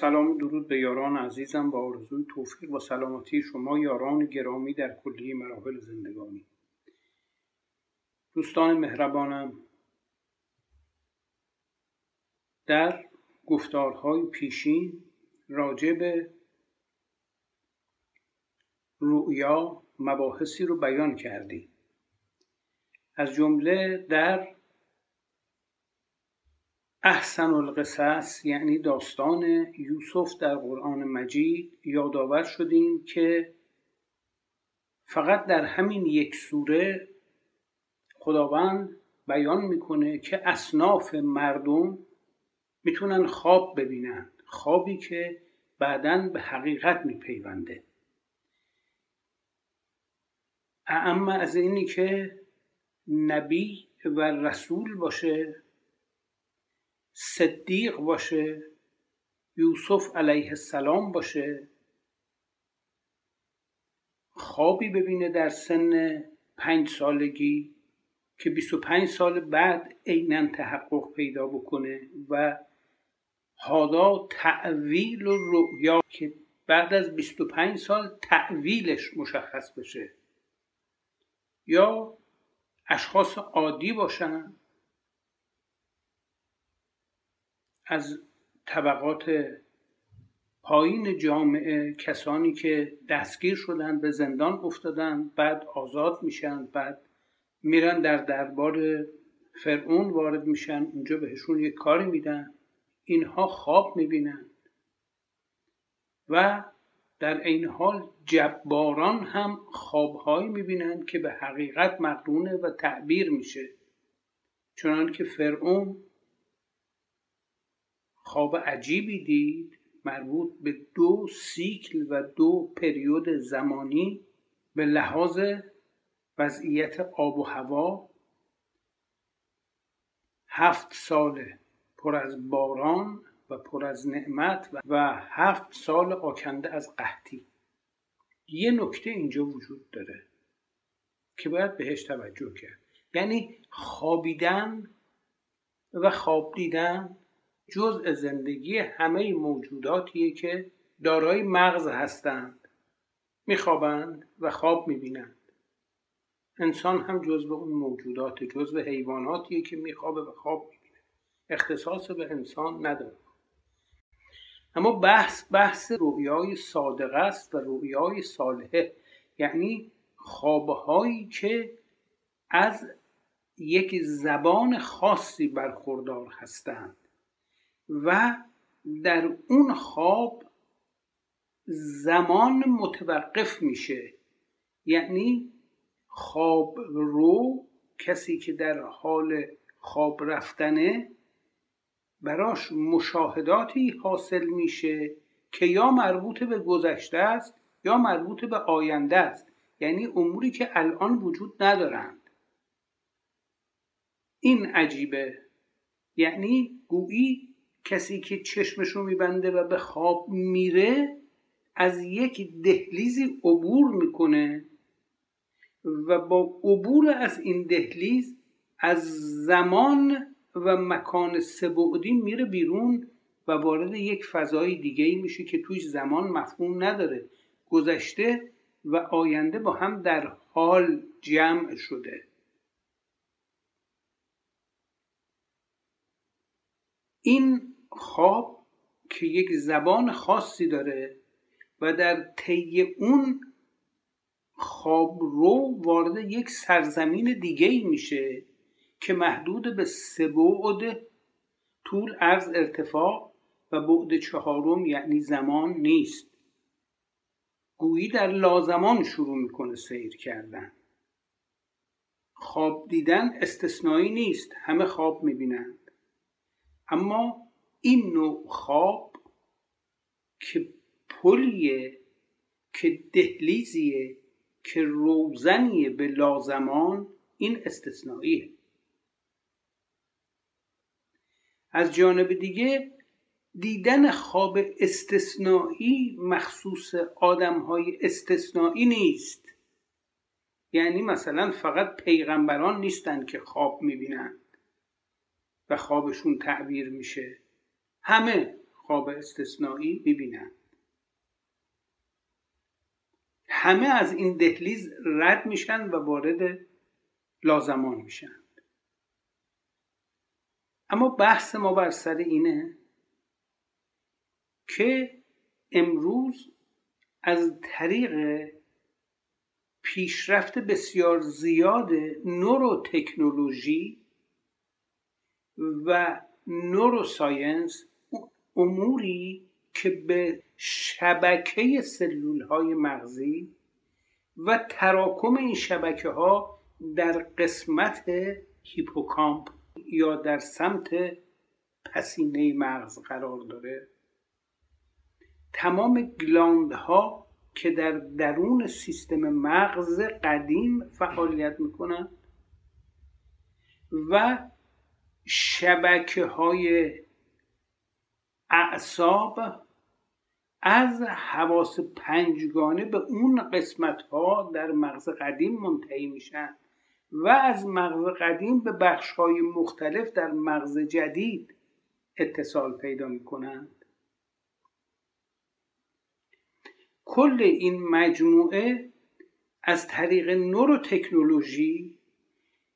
سلام درود به یاران عزیزم با آرزوی توفیق و سلامتی شما یاران گرامی در کلیه مراحل زندگانی. دوستان مهربانم در گفتارهای پیشین راجع به رؤیا مباحثی رو بیان کردیم از جمله در احسن القصص یعنی داستان یوسف در قرآن مجید یادآور شدیم که فقط در همین یک سوره خداوند بیان می‌کنه که اصناف مردم می‌تونن خواب ببینن خوابی که بعدا به حقیقت میپیونده. اما از اینی که نبی و رسول باشه صدیق باشه یوسف علیه السلام باشه خوابی ببینه در سن پنج سالگی که 25 سال بعد عینا تحقق پیدا بکنه و حالا تعویل و رؤیا که بعد از 25 سال تعویلش مشخص بشه. یا اشخاص عادی باشن از طبقات پایین جامعه کسانی که دستگیر شدن به زندان افتادن بعد آزاد میشن بعد میرن در دربار فرعون وارد میشن اونجا بهشون یک کاری میدن. اینها خواب می‌بینن. و در این حال جباران هم خوابهایی می‌بینن که به حقیقت مقرونه و تعبیر میشه. چنان که فرعون خواب عجیبی دید مربوط به دو سیکل و دو پریود زمانی به لحاظ وضعیت آب و هوا هفت سال پر از باران و پر از نعمت و هفت سال آکنده از قحطی. یه نکته اینجا وجود داره که باید بهش توجه کرد. یعنی خوابیدن و خواب دیدن جزء زندگی همه موجوداتیه که دارای مغز هستند. میخوابند و خواب می‌بینند. انسان هم جزء اون موجودات جزء حیواناتیه که میخوابه و خواب می‌بینه. اختصاص به انسان نداره. اما بحث بحث رویای صادقه است و رویای صالحه. یعنی خوابهایی که از یک زبان خاصی برخوردار هستند و در اون خواب زمان متوقف میشه. یعنی خواب رو کسی که در حال خواب رفتنه براش مشاهداتی حاصل میشه که یا مربوط به گذشته است یا مربوط به آینده است. یعنی اموری که الان وجود ندارند. این عجیبه. یعنی گویی کسی که چشمش رو میبنده و به خواب میره از یک دهلیزی عبور می‌کنه و با عبور از این دهلیز از زمان و مکان سبعدی میره بیرون و وارد یک فضای دیگه ای میشه که توش زمان مفهوم نداره. گذشته و آینده با هم در حال جمع شده. این خواب که یک زبان خاصی داره و در طی اون خواب رو وارد یک سرزمین دیگه ای میشه که محدود به سه بعد طول عرض ارتفاع و بعد چهارم یعنی زمان نیست. گویی در لازمان شروع می‌کنه سیر کردن. خواب دیدن استثنایی نیست همه خواب می‌بینند. اما این نوع خواب که پلیه که دهلیزیه که روزنیه به لازمان این استثنائیه از جانب دیگه دیدن خواب استثنایی مخصوص آدم های استثنایی نیست. یعنی مثلا فقط پیغمبران نیستند که خواب می‌بینند و خوابشون تعبیر میشه. همه خواب استثنایی می‌بینند همه از این دهلیز رد میشن و وارد لازمان میشن. اما بحث ما بر سر اینه که امروز از طریق پیشرفت بسیار زیاد neurotechnology و neuroscience اموری که به شبکه سلول های مغزی و تراکم این شبکه ها در قسمت هیپوکامپ یا در سمت پسینه مغز قرار داره؟ تمام gland ها که در درون سیستم مغز قدیم فعالیت می‌کنن و شبکه های اعصاب از حواس پنجگانه به اون قسمت ها در مغز قدیم منتهی میشن. و از مغز قدیم به بخش های مختلف در مغز جدید اتصال پیدا می کنند کل این مجموعه از طریق نورو تکنولوژی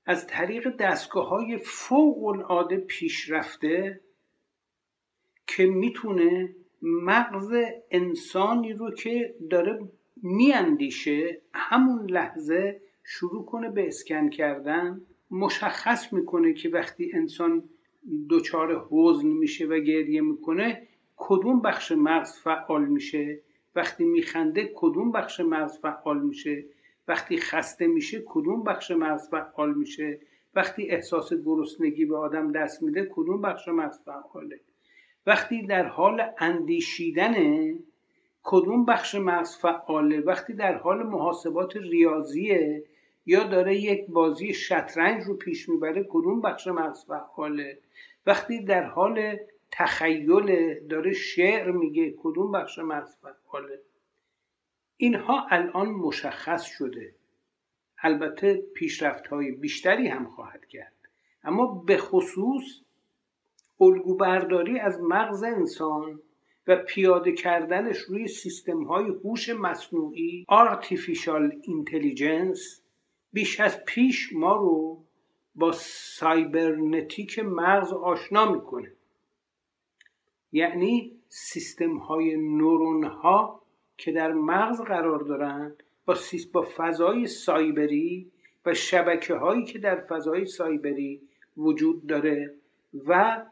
از طریق دستگاه های فوق العاده پیشرفته که می‌تونه مغز انسانی رو که داره میاندیشه همون لحظه شروع کنه به اسکن کردن مشخص می‌کنه که وقتی انسان دچار حزن میشه و گریه می‌کنه کدوم بخش مغز فعال میشه؟ وقتی میخنده کدوم بخش مغز فعال میشه؟ وقتی خسته میشه کدوم بخش مغز فعال میشه؟ وقتی احساس گرسنگی به آدم دست میده کدوم بخش مغز فعاله؟ وقتی در حال اندیشیدنه کدوم بخش مغز فعاله؟ وقتی در حال محاسبات ریاضیه یا داره یک بازی شطرنج رو پیش می‌بره کدوم بخش مغز فعاله؟ وقتی در حال تخیل داره شعر میگه کدوم بخش مغز فعاله؟ اینها الان مشخص شده. البته پیشرفت های بیشتری هم خواهد کرد. اما به خصوص الگو برداری از مغز انسان و پیاده کردنش روی سیستم های هوش مصنوعی Artificial Intelligence بیش از پیش ما رو با cybernetic مغز آشنا می‌کنه. یعنی سیستم های نورون ها که در مغز قرار دارند با, با فضای سایبری و شبکه هایی که در فضای سایبری وجود داره و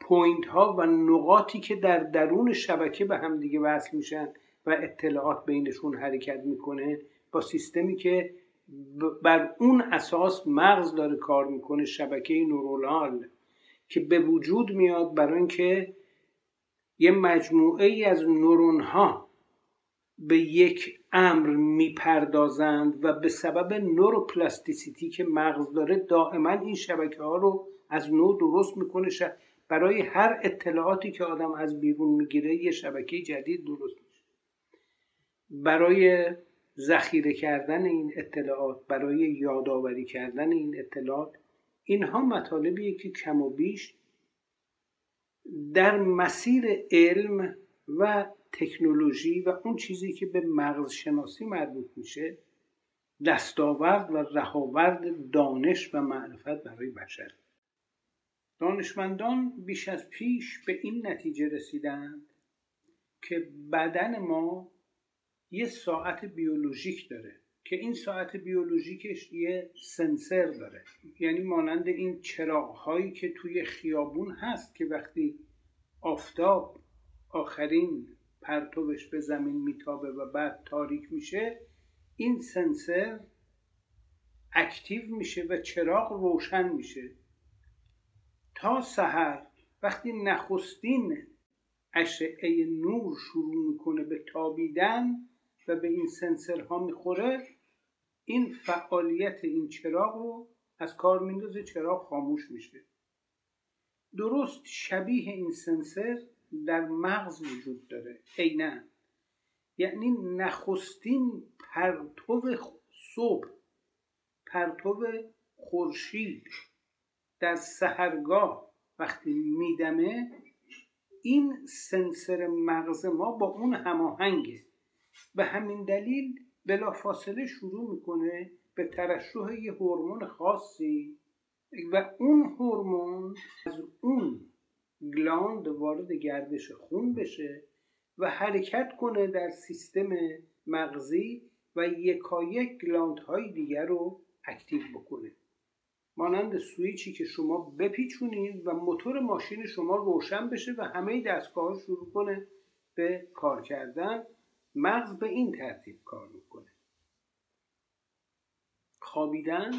point ها و نقاطی که در درون شبکه به هم دیگه وصل میشن و اطلاعات بینشون حرکت می‌کنه با سیستمی که بر اون اساس مغز داره کار می‌کنه شبکه نورونال که به وجود میاد برای اینکه یه مجموعه ای از نورون ها به یک امر می‌پردازند و به سبب نوروپلاستیسیتی که مغز داره دائما این شبکه ها رو از نو درست می‌کنه برای هر اطلاعاتی که آدم از بیرون می‌گیره یه شبکه جدید درست میشه. برای ذخیره کردن این اطلاعات برای یادآوری کردن این اطلاعات اینها مطالبیه که کم و بیش در مسیر علم و تکنولوژی و اون چیزی که به مغز شناسی مربوط میشه دستاورد و رهاورد دانش و معرفت برای بشر. دانشمندان بیش از پیش به این نتیجه رسیدند که بدن ما یه ساعت بیولوژیک داره که این ساعت بیولوژیکش یه سنسر داره. یعنی مانند این چراغ هایی که توی خیابون هست که وقتی آفتاب آخرین پرتوش به زمین میتابه و بعد تاریک میشه این سنسر اکتیو میشه و چراغ روشن میشه. تا سحر وقتی نخستین اشعه نور شروع می‌کنه به تابیدن و به این سنسرها می‌خوره این فعالیت این چراغ رو از کار میندازه چراغ خاموش میشه. درست شبیه این سنسر در مغز وجود داره. عینا. یعنی نخستین پرتو صبح پرتو خورشید در سهرگاه وقتی میدمه این سنسر مغز ما با اون هماهنگه. به همین دلیل بلافاصله شروع می‌کنه به ترشح یه هورمون خاصی و اون هورمون از اون gland وارد گردش خون بشه و حرکت کنه در سیستم مغزی و یکایک gland های دیگر رو active بکنه. مانند سویچی که شما بپیچونید و موتور ماشین شما روشن بشه و همه دستگاه شروع کنه به کار کردن. مغز به این ترتیب کار می‌کنه. خوابیدن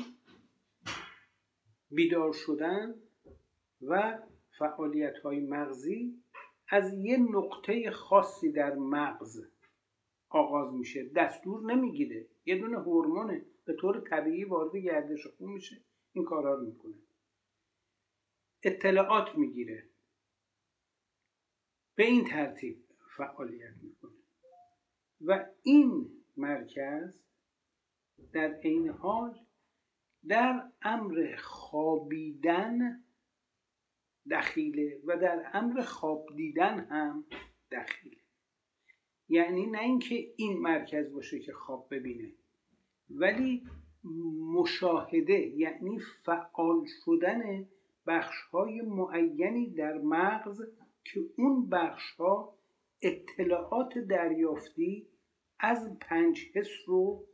بیدار شدن و فعالیت های مغزی از یه نقطه خاصی در مغز آغاز میشه. دستور نمی‌گیره. یه دونه هورمونه به طور طبیعی وارد گردش خون میشه. این کارها رو می‌کنه. اطلاعات می‌گیره. به این ترتیب فعالیت می‌کنه. و این مرکز در این حال در امر خوابیدن دخیله و در امر خواب دیدن هم دخیله. یعنی نه اینکه این مرکز باشه که خواب ببینه ولی مشاهده یعنی فعال شدن بخش های معینی در مغز که اون بخش ها اطلاعات دریافتی از پنج حس رو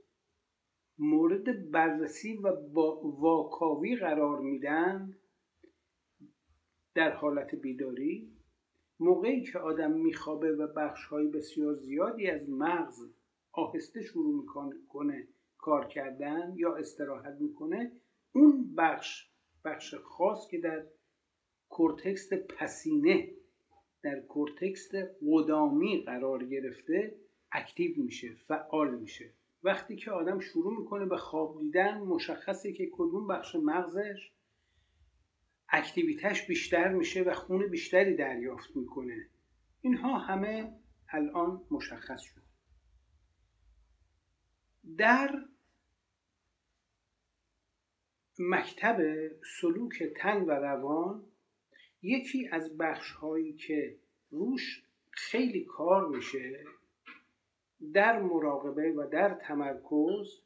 مورد بررسی و واکاوی قرار میدن در حالت بیداری. موقعی که آدم میخوابه و بخش های بسیار زیادی از مغز آهسته شروع می‌کنه کار کردن یا استراحت می‌کنه اون بخش بخش خاص که در کورتکس پسینه در کورتکس قدامی قرار گرفته active میشه فعال میشه. وقتی که آدم شروع می‌کنه به خواب دیدن مشخصه که کدوم بخش مغزش activity ش بیشتر میشه و خون بیشتری دریافت می‌کنه. اینها همه الان مشخص شد. در مکتب سلوک تن و روان یکی از بخش هایی که روش خیلی کار میشه در مراقبه و در تمرکز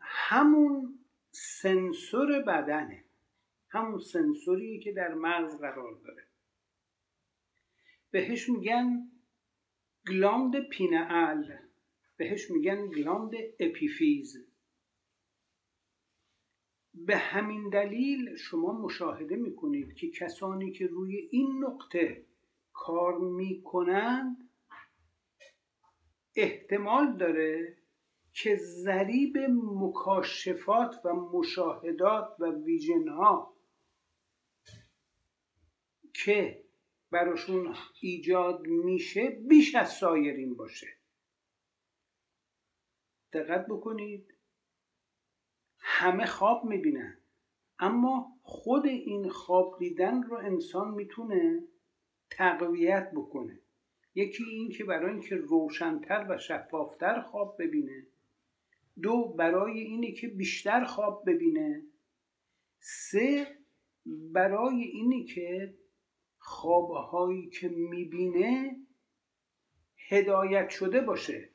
همون سنسور بدنه. همون سنسوری که در مغز قرار داره. بهش میگن گلاند پینال بهش میگن گلاند اپیفیز. به همین دلیل شما مشاهده می‌کنید که کسانی که روی این نقطه کار می‌کنند احتمال داره که ذریب مکاشفات و مشاهدات و ویژن ها که براشون ایجاد میشه بیش از سایرین باشه. دقت بکنید. همه خواب می‌بینن اما خود این خواب دیدن رو انسان می‌تونه تقویت بکنه. یکی این که برای اینکه روشنتر و شفافتر خواب ببینه. دو برای اینه که بیشتر خواب ببینه. سه برای اینه که خوابهایی که می‌بینه هدایت شده باشه.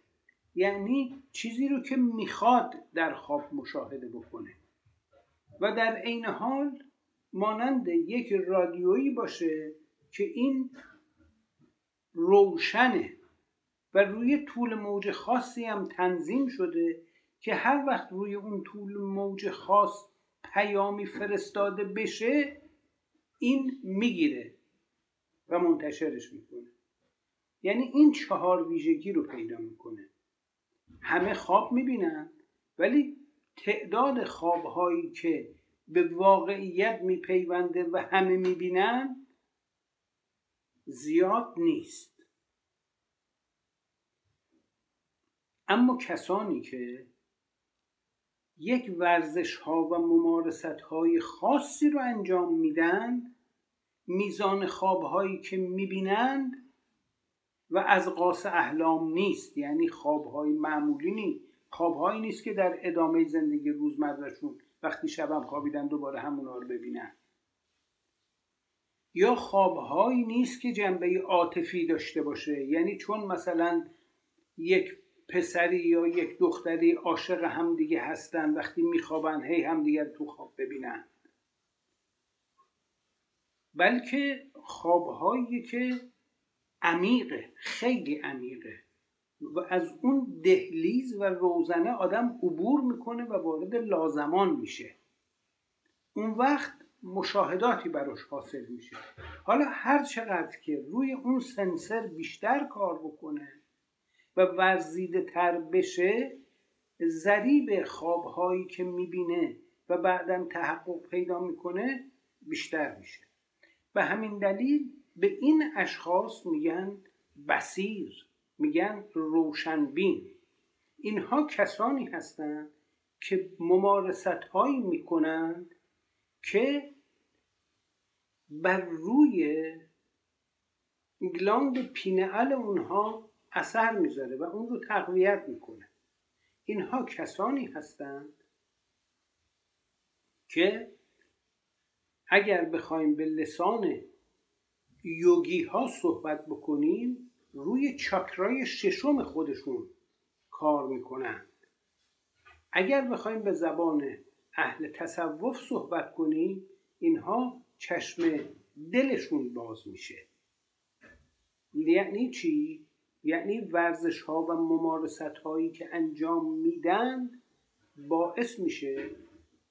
یعنی چیزی رو که می‌خواد در خواب مشاهده بکنه. و در عین حال مانند یک رادیویی باشه که این روشنه و روی طول موج خاصی هم تنظیم شده که هر وقت روی اون طول موج خاص پیامی فرستاده بشه این می‌گیره و منتشرش می‌کنه. یعنی این چهار ویژگی رو پیدا می‌کنه. همه خواب می‌بینن ولی تعداد خوابهایی که به واقعیت میپیونده و همه می‌بینن زیاد نیست. اما کسانی که یک ورزش ها و ممارست های خاصی رو انجام میدن میزان خواب هایی که می‌بینند و از قاس احلام نیست. یعنی خواب های معمولی نیست خوابهایی نیست که در ادامه زندگی روزمرهشون وقتی شبم خوابیدن دوباره همونا رو ببینن. یا خوابهایی نیست که جنبه عاطفی داشته باشه؟ یعنی چون مثلا یک پسری یا یک دختری عاشق همدیگه هستن وقتی میخوابن هی همدیگر تو خواب ببینن. بلکه خوابهایی که عمیقه خیلی عمیقه. و از اون دهلیز و روزنه آدم عبور می‌کنه و وارد لازمان میشه. اون وقت مشاهداتی براش حاصل میشه. حالا هر چقدر که روی اون سنسر بیشتر کار بکنه و ورزیده تر بشه ذریب خوابهایی که می‌بینه و بعدا تحقق پیدا می‌کنه بیشتر میشه. به همین دلیل به این اشخاص میگن بسیر میگن روشنبین. اینها کسانی هستند که ممارست هایی می‌کنند که بر روی گلاند پینعل اونها اثر می‌ذاره و اون رو تقویت می‌کنه. اینها کسانی هستند که اگر بخوایم به لسان یوگی ها صحبت بکنیم روی چاکرای ششم خودشون کار می‌کنند اگر بخوایم به زبان اهل تصوف صحبت کنیم اینها چشم دلشون باز میشه. یعنی چی؟ یعنی ورزش ها و ممارست هایی که انجام میدن باعث میشه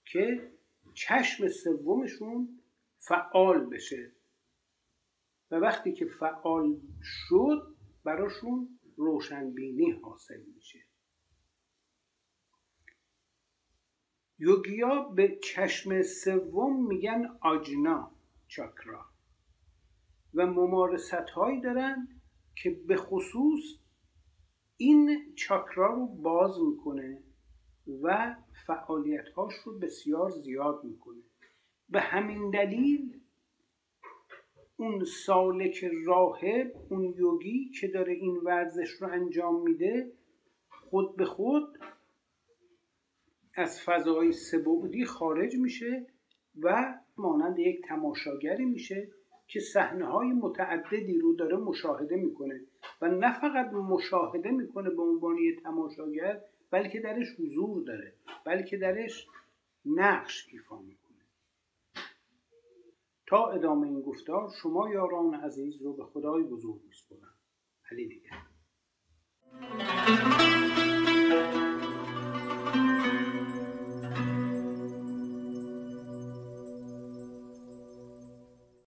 که چشم سومشون فعال بشه. و وقتی که فعال شد براشون روشنبینی حاصل میشه. یوگیا به چشم سوم میگن آجنا چاکرا. و ممارست هایی دارن که به خصوص این چاکرا رو باز می‌کنه و فعالیت هاش رو بسیار زیاد می‌کنه. به همین دلیل اون سالک راهب اون یوگی که داره این ورزش رو انجام میده خود به خود از فضای سبودی خارج میشه و مانند یک تماشاگری میشه که صحنه های متعددی رو داره مشاهده می‌کنه. و نه فقط مشاهده می‌کنه به عنوان یک تماشاگر بلکه درش حضور داره بلکه درش نقش ایفا می‌کنه. تا ادامه این گفتار شما یاران عزیز رو به خدای بزرگ میسپرم علی نگه